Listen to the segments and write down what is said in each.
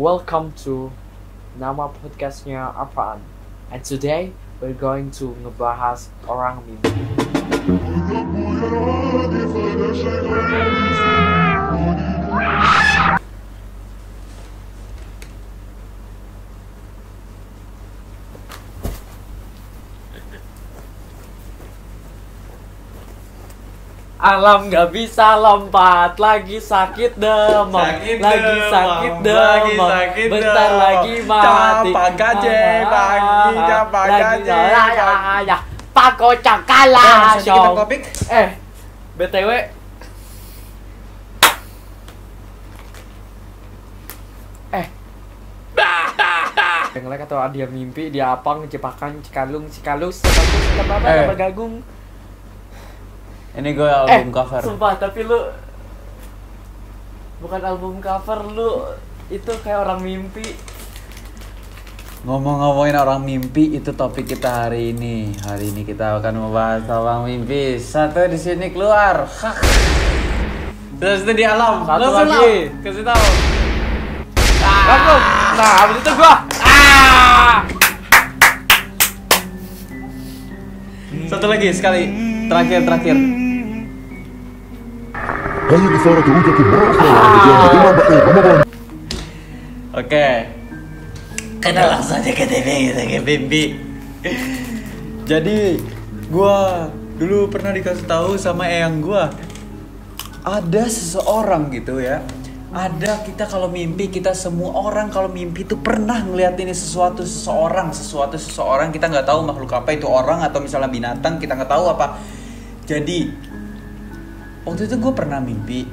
welcome to nama podcastnya apaan? And today we're going to ngebahas orang mimpi. Alam nggak bisa lompat, lagi sakit demam, Sakit lagi demam, sakit lagi demam, sakit bentar demam. lagi mati. Lagi capak lagi gajah. ya, ya, ya. Pako cakala, Eh, topik? Eh, btw, eh, atau dia mimpi, dia apang, cepakan, cikalung, cikalus, cikalus, apa, Eh. apa gagung. Ini gue album cover. Eh, Sumpah, tapi lu bukan album cover lu itu kayak orang mimpi. Ngomong-ngomongin orang mimpi itu topik kita hari ini. Hari ini kita akan membahas orang mimpi. Satu di sini keluar. Hah. Terus itu di alam. Satu Langsung lagi. Kasih tahu. Aku, nah abis itu gua, ah, Satu lagi sekali. Terakhir terakhir. Oke. Kita langsung aja ke TV kita ke mimpi. Jadi gua dulu pernah dikasih tahu sama eyang gua ada seseorang gitu ya. Ada kita kalau mimpi kita semua orang kalau mimpi itu pernah ngeliat ini sesuatu seseorang sesuatu seseorang kita nggak tahu makhluk apa itu orang atau misalnya binatang kita nggak tahu apa. Jadi waktu itu gue pernah mimpi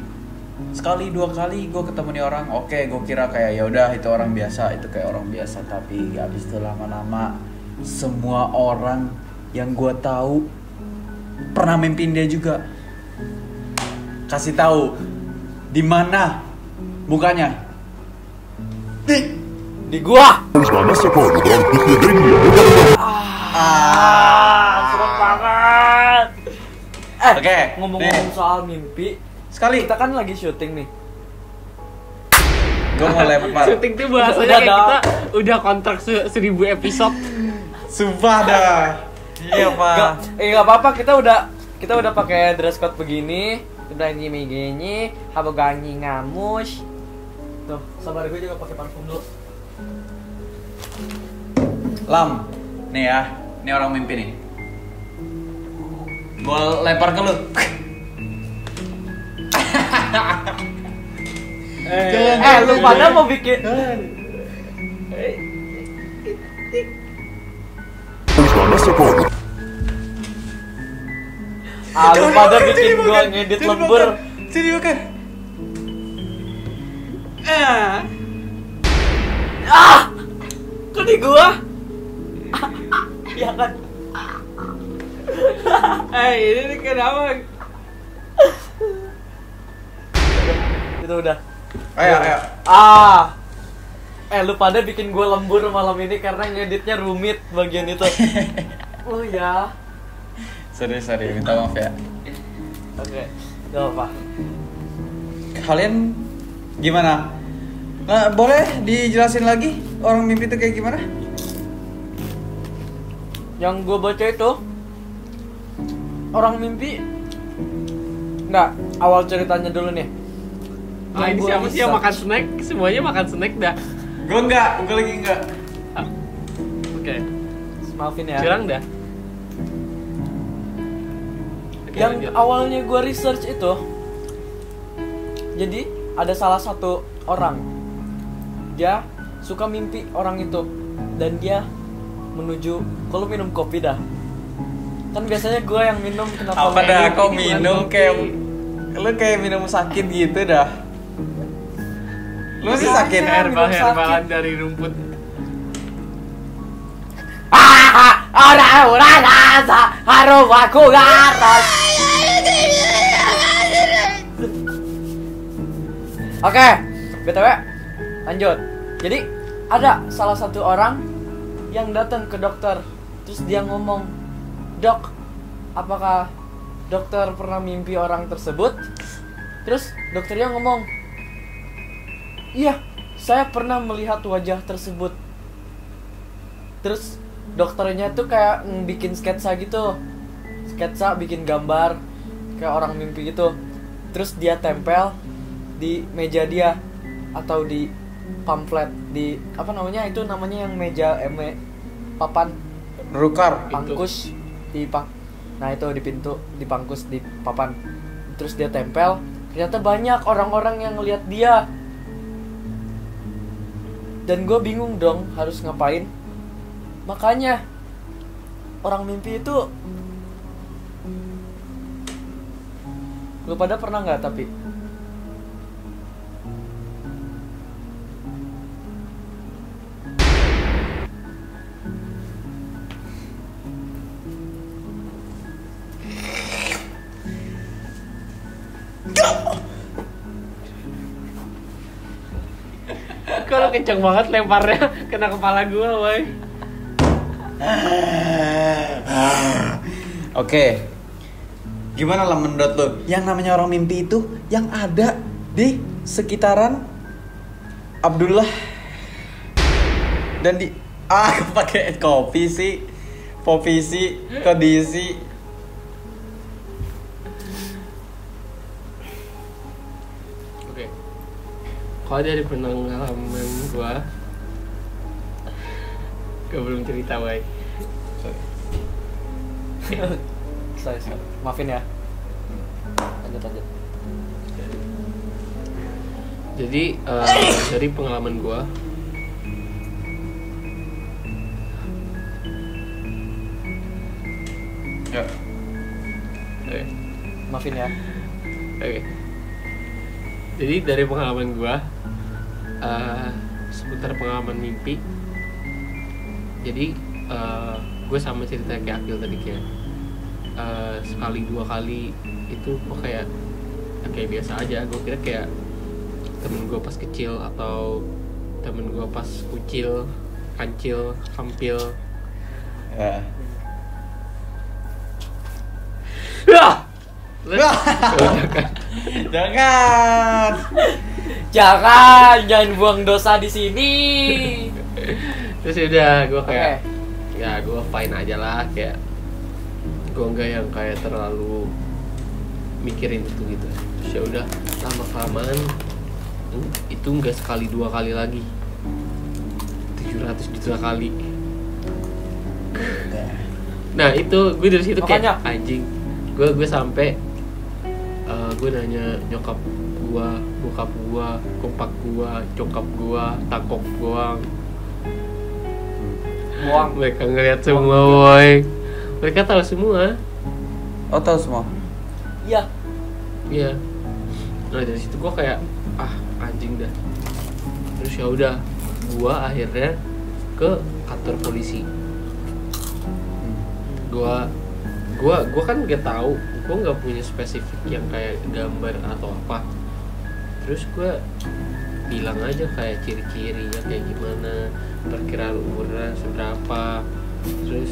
sekali dua kali gue ketemu nih orang oke okay, gue kira kayak ya udah itu orang biasa itu kayak orang biasa. Tapi abis itu lama-lama semua orang yang gue tahu pernah mimpin dia juga. Kasih tahu di mana mukanya? Di di gua. Ah. Eh, Oke, ngomong-ngomong nih. soal mimpi, sekali kita kan lagi syuting nih. gue mau lempar Syuting tuh bahasanya Udah kayak kita udah kontrak se- seribu episode. sumpah dah iya Gak, pak eh nggak apa-apa kita udah kita udah pakai dress code begini, udah gini gini, habo ganyi ngamus. Tuh, sabar gue juga pakai parfum dulu. lam nih ya ini orang mimpi nih gue lempar ke lu eh, eh lu pada mau bikin Ah, lu pada bikin gua ngedit lembur. Sini makan. Ah. Ah! Kok di gua? Ah, ya kan eh ini kenapa? Itu udah. Ayo, ayo. Ah. Eh lu pada bikin gue lembur malam ini karena ngeditnya rumit bagian itu. oh ya. Sorry, sorry, minta maaf ya. Oke. Gak apa. Kalian gimana? Nah, boleh dijelasin lagi orang mimpi itu kayak gimana? Yang gue baca itu orang mimpi. Nggak, awal ceritanya dulu nih. Ah, ini siapa sih yang research. makan snack? Semuanya makan snack dah. Gue enggak, gue lagi enggak. Oke, Maafin ya. curang dah. Oke, yang lanjut. awalnya gue research itu jadi ada salah satu orang dia suka mimpi orang itu dan dia menuju kalau minum kopi dah kan biasanya gue yang minum kenapa Apa dah minum? kau minum kayak lu kayak minum sakit gitu dah. Lu sakit? Iya. herbal minum herbalan sakit. dari rumput. Orang orang rasa harus aku Oke, btw, lanjut. Jadi ada salah satu orang yang datang ke dokter, terus dia ngomong, dok, apakah dokter pernah mimpi orang tersebut? Terus dokternya ngomong, iya, saya pernah melihat wajah tersebut. Terus dokternya tuh kayak mm, bikin sketsa gitu. Sketsa bikin gambar kayak orang mimpi gitu. Terus dia tempel di meja dia atau di pamflet di apa namanya itu namanya yang meja eh, me- papan? Rukar. pangkus di pang nah itu di pintu di pangkus di papan. Terus dia tempel ternyata banyak orang-orang yang ngelihat dia. Dan gue bingung dong harus ngapain? Makanya orang mimpi itu lu pada pernah nggak tapi kenceng banget lemparnya kena kepala gua, boy. Oke. Gimana lah menurut lo? Yang namanya orang mimpi itu yang ada di sekitaran Abdullah dan di ah pakai kopi sih povisi kondisi Kalau dari pengalaman gua Gue belum cerita, boy. sorry, sorry. maafin ya lanjut lanjut Jadi eh, dari pengalaman gua ya Oke. maafin ya Oke. Jadi dari pengalaman gua eh sebentar pengalaman mimpi. Jadi eh gue sama cerita kayak Akil tadi kayak eh, sekali dua kali itu kok kayak kayak biasa aja. Gue kira kayak temen gue pas kecil atau temen gue pas kucil, kancil, kampil. ya kan. jangan jangan jangan buang dosa di sini. Terus udah gue kayak ya gue fine aja lah kayak gue nggak yang kayak terlalu mikirin itu gitu. Terus ya udah lama kelamaan hmm, itu nggak sekali dua kali lagi. 700 juta kali. Nah itu gue dari situ kayak Makanya. anjing gue gue sampai eh, gue nanya nyokap gue bokap gue kompak gue cokap gue takok gue buang. Mereka ngeliat semua boy mereka tahu semua. Oh tahu semua? Iya. Iya. Nah dari situ gua kayak ah anjing dah. Terus ya udah gua akhirnya ke kantor polisi. Gua gua gua kan nggak tahu. Gua nggak punya spesifik yang kayak gambar atau apa terus gua bilang aja kayak ciri-cirinya kayak gimana perkiraan umurnya seberapa terus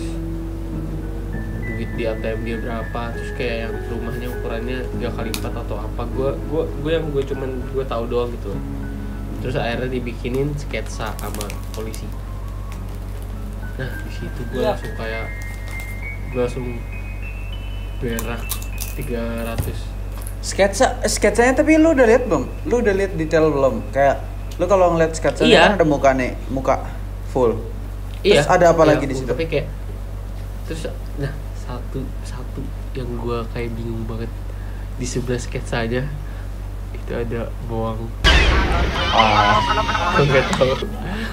duit di ATM dia berapa terus kayak yang rumahnya ukurannya tiga kali empat atau apa. Gua gua gua yang gue cuman gue tahu doang gitu. Terus akhirnya dibikinin sketsa sama polisi. Nah di situ gue Iya. langsung kayak gue langsung berak 300 sketsa sketsanya tapi lu udah lihat belum lu udah lihat detail belum kayak lu kalau ngeliat sketsanya Iya. kan ada muka nih muka full Terus Iya, ada apa iya, lagi di situ? Tapi kayak terus nah satu satu yang gua kayak bingung banget di sebelah sketsa aja itu ada bawang. ah Gua nggak tahu.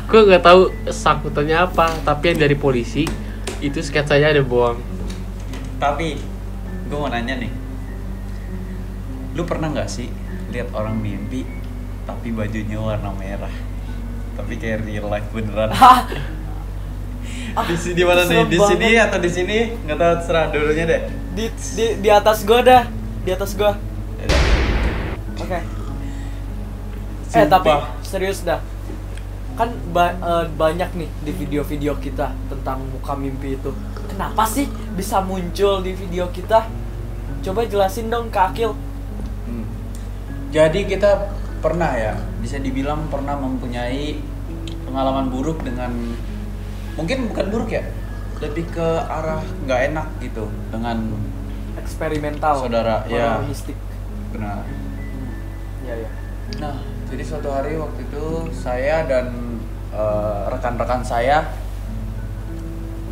Gua nggak tahu sakutannya apa, tapi yang dari polisi itu sketsanya ada bawang. tapi gue mau nanya nih lu pernah nggak sih lihat orang mimpi tapi bajunya warna merah? Tapi kayak real life beneran. Hah? di sini di mana nih? Di sini atau di sini? Nggak tahu terserah dulunya deh. Di di di atas gua dah. Di atas gua. Yaudah. oke. Eh Sumpah. tapi serius dah. Kan ba- eh, banyak nih di video-video kita tentang muka mimpi itu. Kenapa sih bisa muncul di video kita? Coba jelasin dong ke Akil. Jadi kita pernah ya bisa dibilang pernah mempunyai pengalaman buruk dengan mungkin bukan buruk ya lebih ke arah nggak enak gitu dengan eksperimental Saudara, ya. mistik benar. Iya iya. Nah jadi suatu hari waktu itu saya dan eh, rekan-rekan saya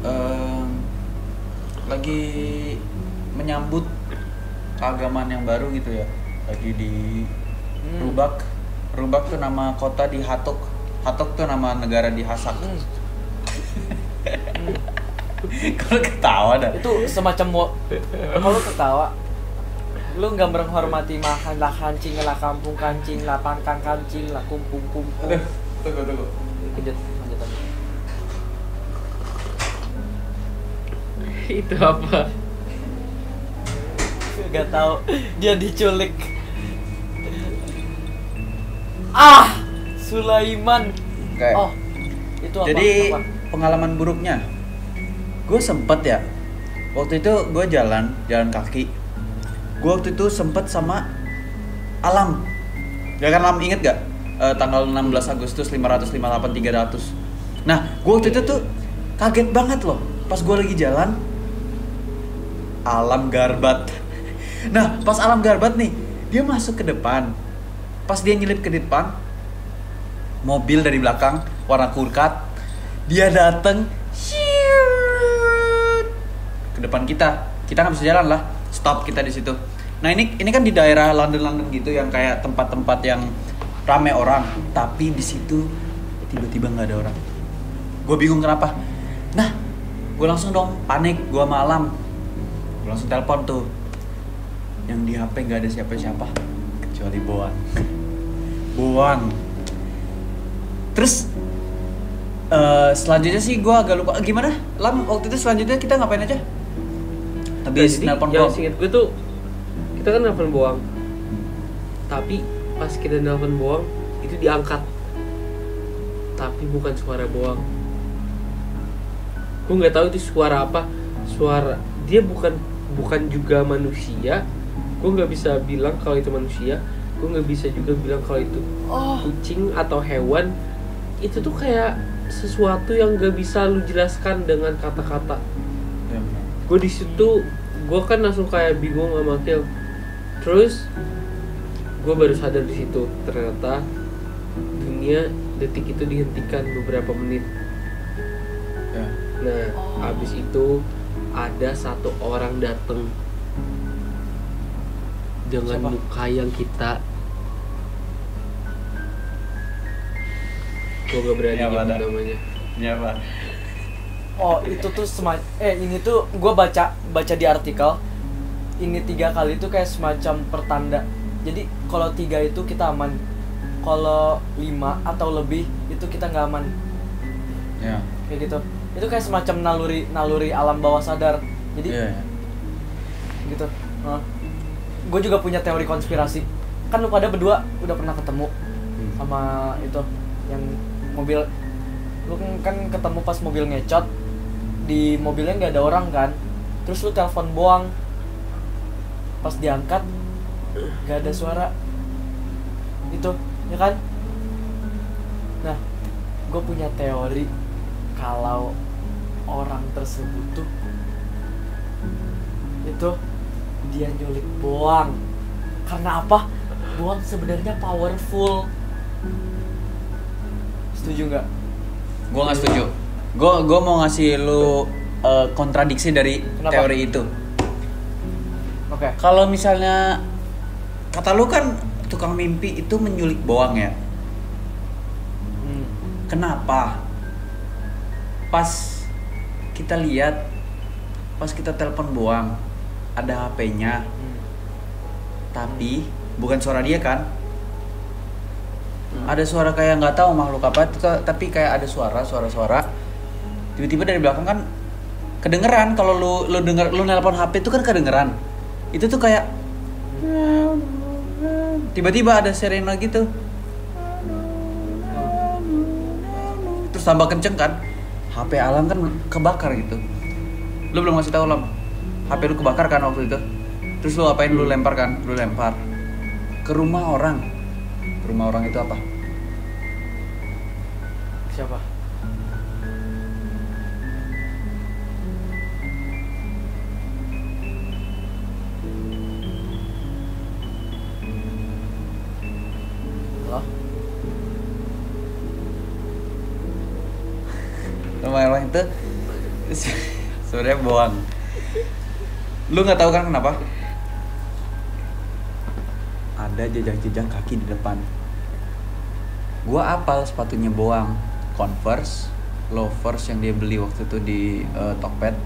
eh, lagi menyambut keagamaan yang baru gitu ya lagi di Hmm. Rubak. Rubak tuh nama kota di Hatok. Hatok tuh nama negara di Hasak Hmm. kalau ketawa dah? Itu semacam mo- kalau ketawa? Lu nggak menghormati makan lah kancing lah kampung kancing lah pangkang kancing lah kumpung kumpung. Aduh, tunggu tunggu. Kejut itu apa? Nggak tahu. Dia diculik ah Sulaiman Oke. oh itu apa Jadi apa? pengalaman buruknya, gue sempet ya. Waktu itu gue jalan, jalan kaki. Gue waktu itu sempet sama Alam. Ya kan Alam inget gak? Eh, tanggal 16 Agustus 558 300. Nah, gue waktu itu tuh kaget banget loh. Pas gue lagi jalan, Alam Garbat. Nah, pas Alam Garbat nih, dia masuk ke depan. Pas dia nyelip ke depan, mobil dari belakang warna kurkat dia dateng ke depan kita. Kita nggak bisa jalan lah. Stop kita di situ. Nah ini ini kan di daerah London London gitu yang kayak tempat-tempat yang rame orang. Tapi di situ tiba-tiba nggak ada orang. Gue bingung kenapa. Nah gue langsung dong panik. Gue malam. Gue langsung telepon tuh. Yang di HP nggak ada siapa-siapa. Kecuali Boan Boan terus eh, selanjutnya sih gue agak lupa. Gimana? Lam waktu itu selanjutnya kita ngapain aja? Habis nelpon yang Bob singkat gue tuh kita kan nelpon bohong tapi pas kita nelpon bohong itu diangkat. Tapi bukan suara bohong gue nggak tahu itu suara apa. Suara dia bukan bukan juga manusia. Gue nggak bisa bilang kalau itu manusia gue nggak bisa juga bilang kalau itu oh kucing atau hewan itu tuh kayak sesuatu yang gak bisa lu jelaskan dengan kata-kata Ya, gue di situ gue kan langsung kayak bingung sama Kil terus gue baru sadar di situ ternyata dunia detik itu dihentikan beberapa menit ya. nah Oh. habis itu ada satu orang dateng dengan Siapa? muka yang kita gue gak berani apa, nyebut namanya Ya, Pak. Oh itu tuh semacam eh ini tuh gue baca baca di artikel ini tiga kali itu kayak semacam pertanda. Jadi kalau tiga itu kita aman, kalau lima atau lebih itu kita nggak aman ya kayak gitu. Itu kayak semacam naluri naluri alam bawah sadar. Jadi Iya, ya. gitu. gue juga punya teori konspirasi. Kan lu pada berdua udah pernah ketemu Hmm. sama itu yang mobil lu kan- ketemu pas mobil ngecot di mobilnya nggak ada orang kan terus lu telepon boang. Pas diangkat nggak ada suara. Itu ya kan? Nah gue punya teori kalau orang tersebut tuh itu dia nyulik boang. Karena apa? Boang sebenarnya powerful setuju nggak Gue nggak setuju. Gue gue mau ngasih lu eh, kontradiksi dari Kenapa? teori itu. oke Kalau misalnya kata lu kan tukang mimpi itu menyulik boang ya. Hmm. Kenapa? Pas kita lihat, pas kita telepon boang, ada HP-nya, Hmm. tapi bukan suara dia kan? Ada suara kayak nggak tahu makhluk apa, tapi kayak ada suara, suara-suara. Tiba-tiba dari belakang kan kedengeran kalau lu lu denger lu nelpon HP itu kan kedengeran. Itu tuh kayak tiba-tiba ada sirena gitu. Terus tambah kenceng kan? HP Alam kan kebakar gitu. Lu belum ngasih tahu Lam. HP lu kebakar kan waktu itu. Terus lu apain lu lempar kan? Lu lempar ke rumah orang. Rumah orang itu apa? Siapa? Halo? Rumah orang itu sebenarnya bohong. Lu nggak tahu kan kenapa? Ada jejak-jejak kaki di depan. Gua apal sepatunya boang, Converse, loafers yang dia beli waktu itu di eh, Tokped,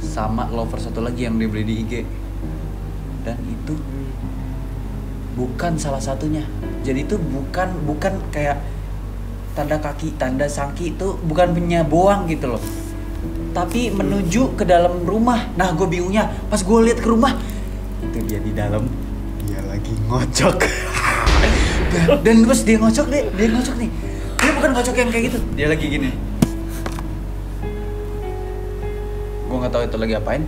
sama loafers satu lagi yang dia beli di IG. Dan itu bukan salah satunya. Jadi itu bukan bukan kayak tanda kaki, tanda sangki itu bukan punya boang gitu loh. Tapi menuju ke dalam rumah. Nah, gue bingungnya pas gue lihat ke rumah itu dia di dalam dia lagi ngocok. Dan, pas dia ngocok deh, dia ngocok nih. Dia bukan ngocok yang kayak gitu. Dia lagi gini. Gue nggak tahu itu lagi apain.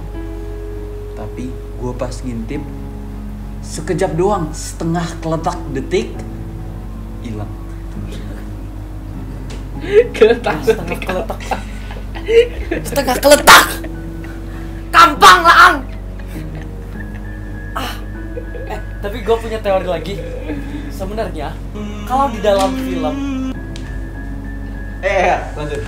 Tapi gue pas ngintip sekejap doang, setengah keletak detik hilang. Keletak Setengah keletak. Setengah keletak. Kampang laang. Ah. Gue punya teori lagi. Sebenarnya kalau di dalam film Eh, ya, lanjut.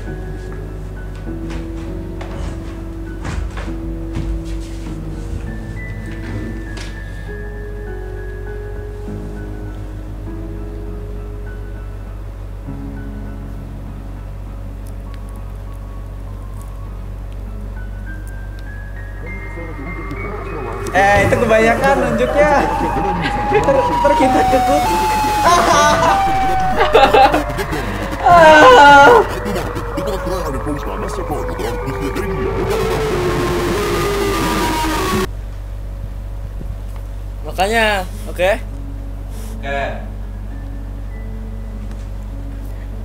Eh, itu kebanyakan nunjuknya. Ter, ter kita kekut. makanya, oke. Oke.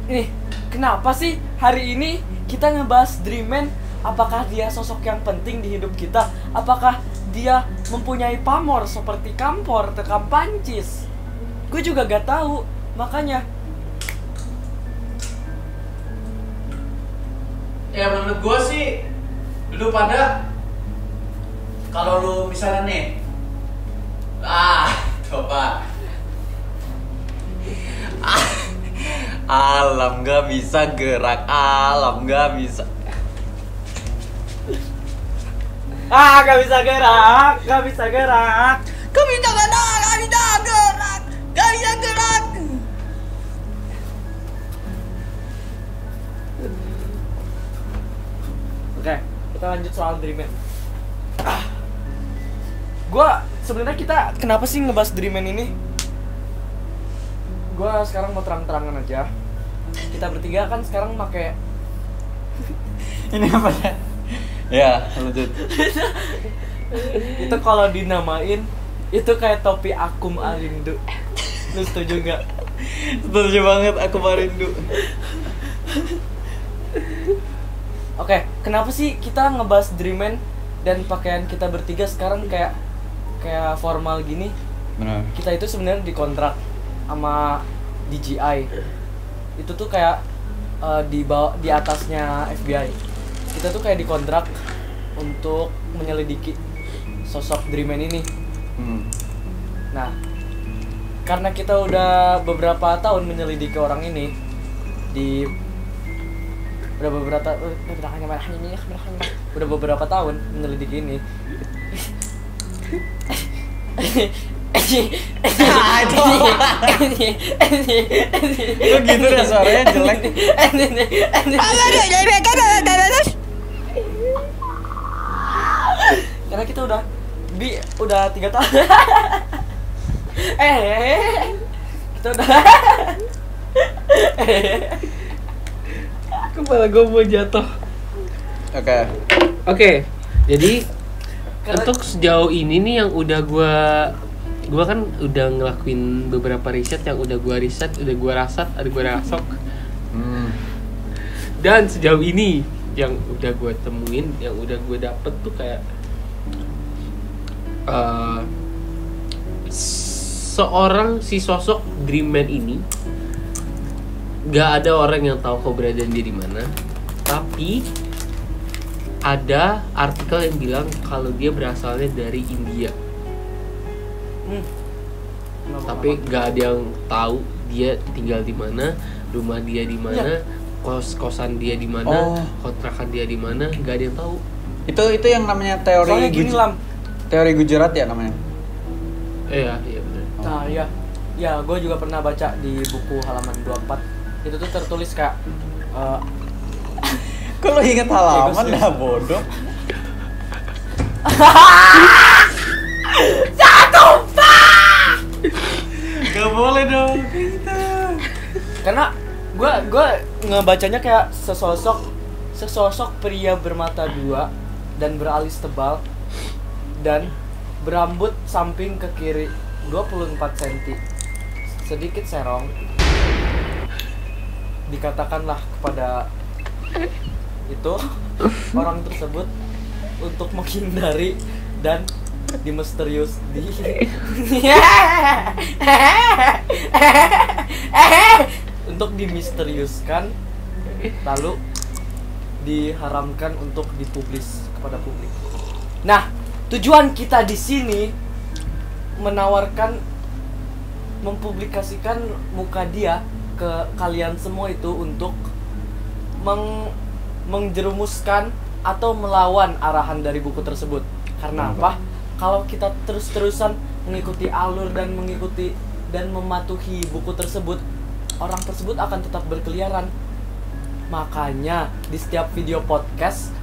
Ini kenapa sih hari ini kita ngebahas Dreamman? Apakah dia sosok yang penting di hidup kita? Apakah dia mempunyai pamor seperti Kampor, Tekam Pancis? Gue juga gak tahu. Makanya Ya menurut gue sih lu pada kalau lu misalnya nih ah coba Ah, alam gak bisa gerak alam gak bisa ah gak bisa gerak, gak bisa gerak. Gak bisa gerak, gak bisa gerak, gak bisa gerak. Oke, kita lanjut soal Dreamman. Ah. Gua sebenarnya kita kenapa sih ngebahas Dreamman ini? Gua sekarang mau terang-terangan aja. Kita bertiga kan sekarang pakai ini apa ya ya lanjut itu kalau dinamain itu kayak topi akum arindu. Lu setuju nggak? setuju banget aku marindu Oke, kenapa sih kita ngebahas Dreamman dan pakaian kita bertiga sekarang kayak kayak formal gini? benar Kita itu sebenarnya dikontrak sama DJI. Itu tuh kayak eh, di bawah di atasnya FBI. Kita tuh kayak dikontrak untuk menyelidiki sosok Dreamman ini. hmm. Nah, karena kita udah beberapa tahun menyelidiki orang ini di udah beberapa udah beberapa tahun menyelidiki ini. Lu gitu ya suaranya jelek. Karena kita udah bi udah tiga tahun. eh, kita udah. Kepala gue mau jatuh. oke Oke, jadi Karena- untuk sejauh ini nih yang udah gua gua kan udah ngelakuin beberapa riset yang udah gua riset, udah gua rasat, ada gua rasok. hmm. Dan sejauh ini yang udah gue temuin, yang udah gue dapet tuh kayak eh, seorang si sosok Dream Man ini nggak ada orang yang tahu keberadaan dia di mana tapi ada artikel yang bilang kalau dia berasalnya dari India Hmm. Kenapa, tapi nggak ada yang tahu dia tinggal di mana rumah dia di mana kos kosan dia di mana Oh. kontrakan dia di mana nggak ada yang tahu Itu itu yang namanya teori Soalnya gini lam. Teori Gujarat ya namanya. iya iya benar Nah ya, ya gue juga pernah baca di buku halaman 24 itu tuh tertulis kayak eh, Kok lo inget halaman? Dah bodoh? Gak boleh dong. Gitu. karena gue gue ngebacanya kayak sesosok sesosok pria bermata dua dan beralis tebal dan berambut samping ke kiri 24 cm sedikit serong dikatakanlah kepada itu orang tersebut untuk menghindari dan di misterius di untuk dimisteriuskan lalu diharamkan untuk dipublis kepada publik. Nah, tujuan kita di sini menawarkan mempublikasikan muka dia ke kalian semua itu untuk meng mengjerumuskan atau melawan arahan dari buku tersebut. Karena apa? Kalau kita terus-terusan mengikuti alur dan mengikuti dan mematuhi buku tersebut, orang tersebut akan tetap berkeliaran. Makanya di setiap video podcast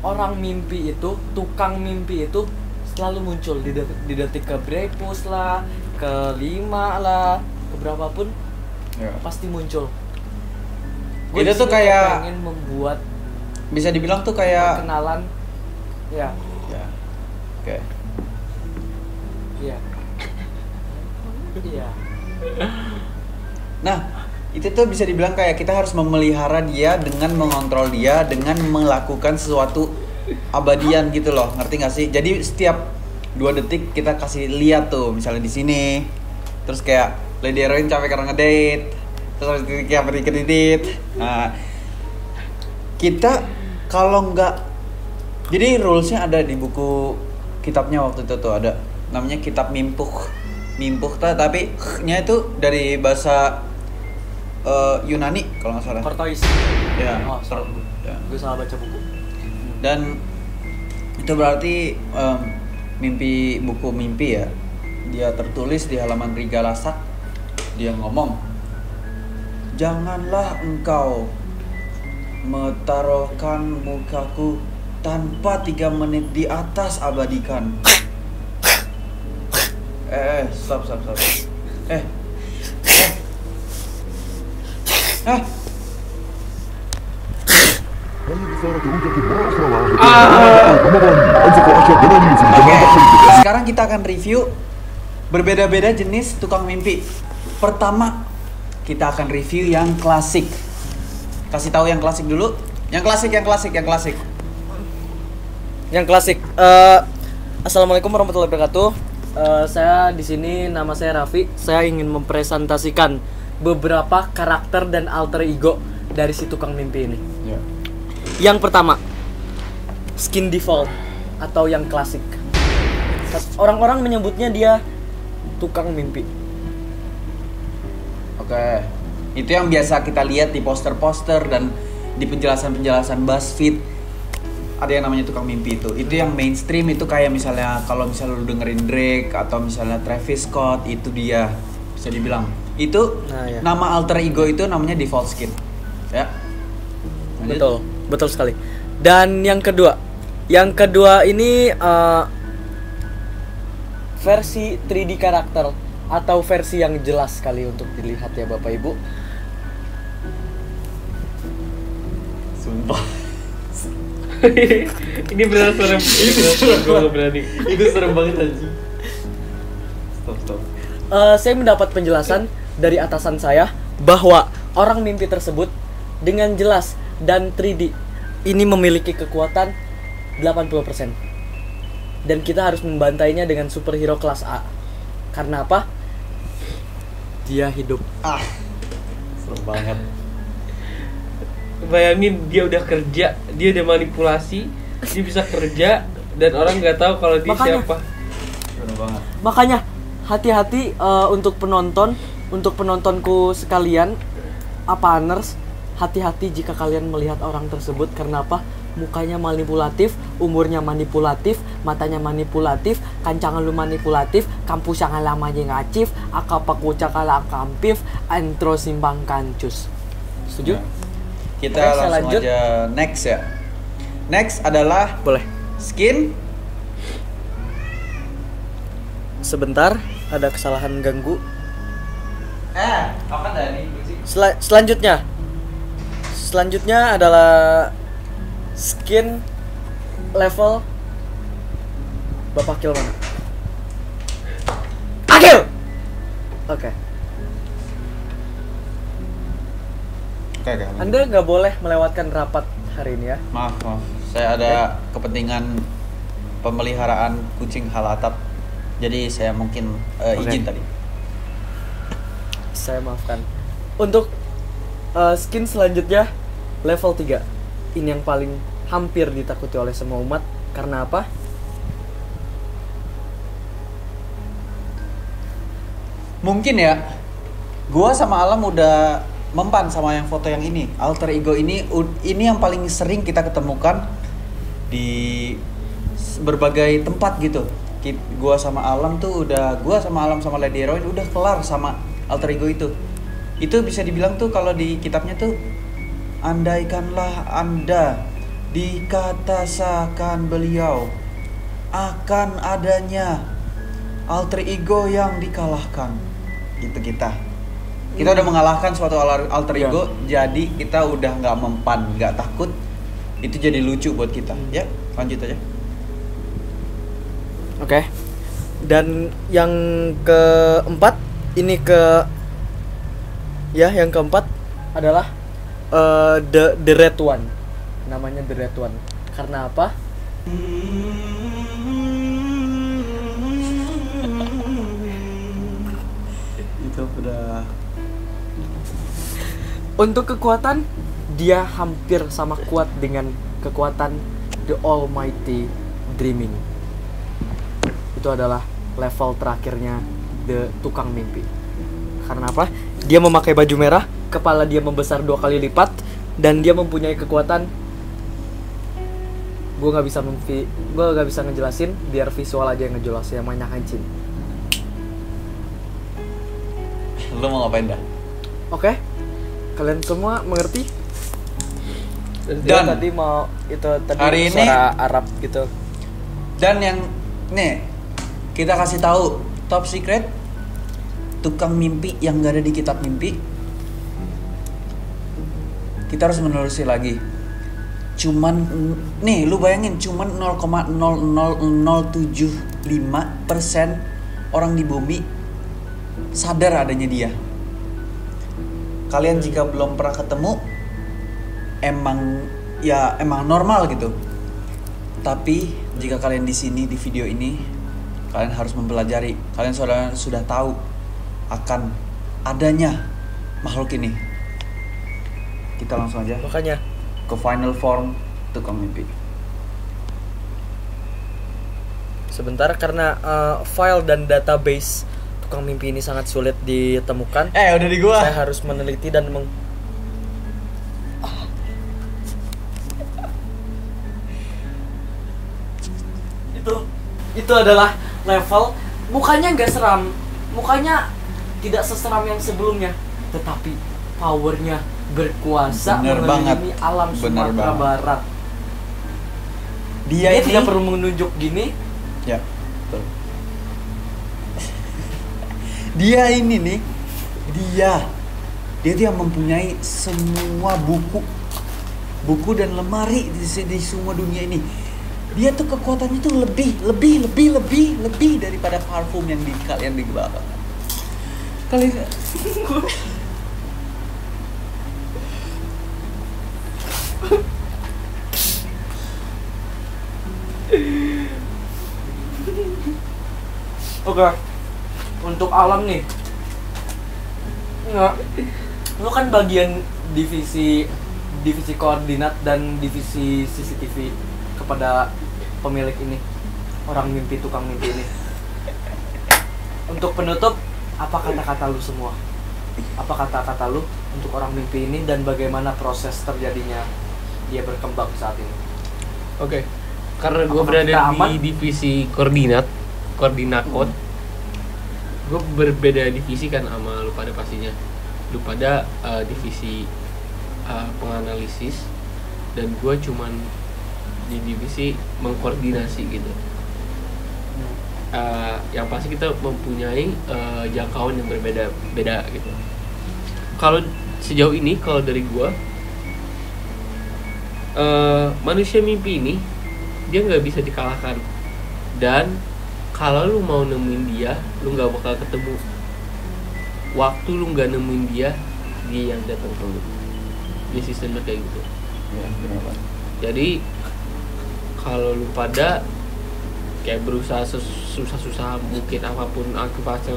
orang mimpi itu, tukang mimpi itu selalu muncul di detik, di detik ke Brepus lah, ke lima lah, ke berapapun Ya. pasti muncul. Itu di tuh kayak- pengen membuat Bisa dibilang tuh kayak kenalan, ya, ya. Oke. iya, iya. Nah, itu tuh bisa dibilang kayak kita harus memelihara dia dengan mengontrol dia dengan melakukan sesuatu abadian gitu loh. Ngerti gak sih? Jadi setiap dua detik kita kasih lihat tuh misalnya di sini. Terus kayak Lady Heroin capek karena ngedate. Terus habis itu kayak titit. Nah, kita kalau nggak jadi rulesnya ada di buku kitabnya waktu itu tuh ada namanya kitab mimpuh mimpuh ta- tapi nya itu dari bahasa eh, Yunani kalau nggak salah Tortoise. ya Oh, salah. Ya. Gue salah baca buku. dan itu berarti em, mimpi buku mimpi ya dia tertulis di halaman Rigalasak dia ngomong janganlah engkau metaruhkan mukaku tanpa tiga menit di atas abadikan eh, eh stop stop stop eh Ah. Sekarang kita akan review berbeda-beda jenis tukang mimpi. Pertama, kita akan review yang klasik. Kasih tahu yang klasik dulu. Yang klasik, yang klasik, yang klasik. Yang klasik. Uh, Assalamualaikum warahmatullahi wabarakatuh. Uh, saya di sini nama saya Raffi. Saya ingin mempresentasikan beberapa karakter dan alter ego dari si tukang mimpi ini. Ya. Yang pertama, skin default atau yang klasik. Orang-orang menyebutnya dia tukang mimpi. Oke. Itu yang biasa kita lihat di poster-poster dan di penjelasan-penjelasan BuzzFeed. Ada yang namanya tukang mimpi itu. Itu yang mainstream itu kayak misalnya kalau misalnya lu dengerin Drake atau misalnya Travis Scott itu dia bisa dibilang. Itu Nah, ya. nama alter ego itu namanya default skin. Ya. Lanjut. Betul, betul sekali. Dan yang kedua, yang kedua ini eh, versi 3D karakter atau versi yang jelas sekali untuk dilihat ya Bapak Ibu. Sumpah. ini benar serem ini benar serem gue gak berani itu serem banget anjing. Stop, stop. Eh, saya mendapat penjelasan dari atasan saya bahwa orang mimpi tersebut dengan jelas dan 3D ini memiliki kekuatan 80%. Dan kita harus membantainya dengan superhero kelas A. Karena apa? dia hidup. Ah. Seru banget. bayangin dia udah kerja dia udah manipulasi dia bisa kerja dan orang nggak tahu kalau dia Makanya. siapa Seru banget. Makanya hati-hati eh, untuk penonton, untuk penontonku sekalian, apaners, hati-hati jika kalian melihat orang tersebut karena apa? Mukanya manipulatif, umurnya manipulatif, matanya manipulatif, kancangan lu manipulatif, kampus yang lamanya ngacif, akapaku cakala kampif, antro simbang kancus. Setuju? Ya. Kita Oke, langsung lanjut. aja next ya. Next adalah Boleh. skin. Sebentar, ada kesalahan ganggu. Apa tadi? Sel- selanjutnya selanjutnya adalah skin level Bapak Akil mana? Akil! Oke, Oke, oke. Anda nggak boleh melewatkan rapat hari ini ya. Maaf, maaf. Saya ada kepentingan pemeliharaan kucing halatap. Jadi saya mungkin eh, Oke. izin tadi. Saya maafkan. Untuk uh, skin selanjutnya level 3. Ini yang paling hampir ditakuti oleh semua umat karena apa? Mungkin ya. Gua sama Alam udah mempan sama yang foto yang ini. Alter ego ini ini yang paling sering kita ketemukan di berbagai tempat gitu. Gua sama Alam tuh udah gua sama Alam sama Lady Heroine udah kelar sama alter ego itu. Itu bisa dibilang tuh kalau di kitabnya tuh andaikanlah Anda dikatasakan beliau akan adanya alter ego yang dikalahkan. Gitu kita. Kita udah mengalahkan suatu al- alter Ya. ego, jadi kita udah nggak mempan, nggak takut. Itu jadi lucu buat kita. Ya, lanjut aja. Oke. Dan yang keempat ini ke ya yang keempat adalah eh, the the red one. Namanya the red one. Karena apa? Itu udah Untuk kekuatan dia hampir sama kuat dengan kekuatan the almighty dreaming. Itu adalah level terakhirnya the tukang mimpi. Karena apa? Dia memakai baju merah, kepala dia membesar dua kali lipat, dan dia mempunyai kekuatan. Gue nggak bisa memvi, gue nggak bisa ngejelasin, biar visual aja yang ngejelasin yang banyak anjing. lu mau ngapain dah? Oke, kalian semua mengerti? Dan- tadi mau itu tadi Hari ini- Arab gitu. Dan yang nih kita kasih tahu top secret tukang mimpi yang gak ada di kitab mimpi. Kita harus menelusuri lagi. Cuman nih lu bayangin cuman 0,00075% orang di bumi sadar adanya dia. Kalian jika belum pernah ketemu emang ya emang normal gitu. Tapi jika kalian di sini di video ini kalian harus mempelajari. Kalian sudah sudah tahu akan adanya makhluk ini. Kita langsung aja Makanya ke final form tukang mimpi. sebentar karena eh, file dan database tukang mimpi ini sangat sulit ditemukan. Eh udah di gua. Saya harus meneliti dan meng itu itu adalah level mukanya nggak seram mukanya tidak seseram yang sebelumnya tetapi powernya berkuasa Bener mengelilingi banget. alam Sumatera. Barat Dia, dia ini tidak perlu menunjuk gini Ya, betul. dia ini nih, dia, dia tuh yang mempunyai semua buku, buku dan lemari di, di semua dunia ini. Dia tuh kekuatannya tuh lebih, lebih, lebih, lebih, lebih daripada parfum yang di di Kalian Oke. Untuk alam nih. Enggak. Lu kan bagian divisi divisi koordinat dan divisi CCTV kepada pemilik ini. Orang mimpi tukang mimpi ini. Untuk penutup, apa kata-kata lu semua? Apa kata-kata lu untuk orang mimpi ini dan bagaimana proses terjadinya dia berkembang saat ini? Oke. Karena gue berada di divisi koordinat, koordinakot, gue berbeda divisi kan sama lu pada pastinya. Lu pada uh, divisi uh, penganalisis dan gue cuman di divisi mengkoordinasi gitu. Uh, yang pasti kita mempunyai uh, jangkauan yang berbeda beda gitu. Kalau sejauh ini kalau dari gue eh, manusia mimpi ini dia nggak bisa dikalahkan. Dan kalau lu mau nemuin dia lu nggak bakal ketemu. Waktu lu nggak nemuin dia dia yang datang ke lu. Ini sistemnya kayak gitu. Ya, jadi kalau lu pada kayak berusaha susah-susah mungkin apa pun aku pasang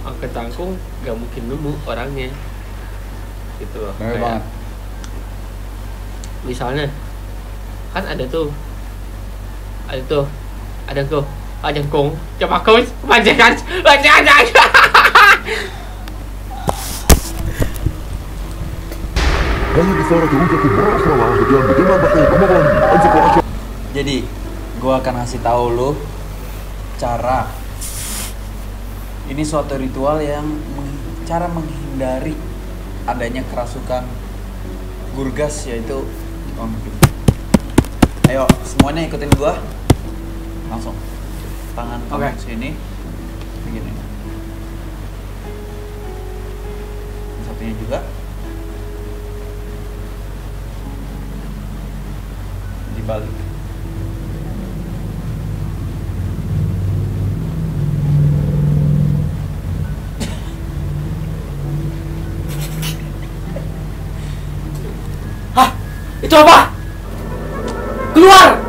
aku tangkung gak mungkin nemu orangnya. Gitu loh Bener kayak misalnya kan ada tuh ada tuh ada tuh ada kong coba kong majikan majikan. Jadi gua akan ngasih tahu lu cara ini suatu ritual yang meng- cara menghindari adanya kerasukan gurgas yaitu mungkin. Ayo, semuanya ikutin gua. Langsung. Tangan kamu Oke. sini. Begini. Satunya juga. Dibalik. Apa? Keluar!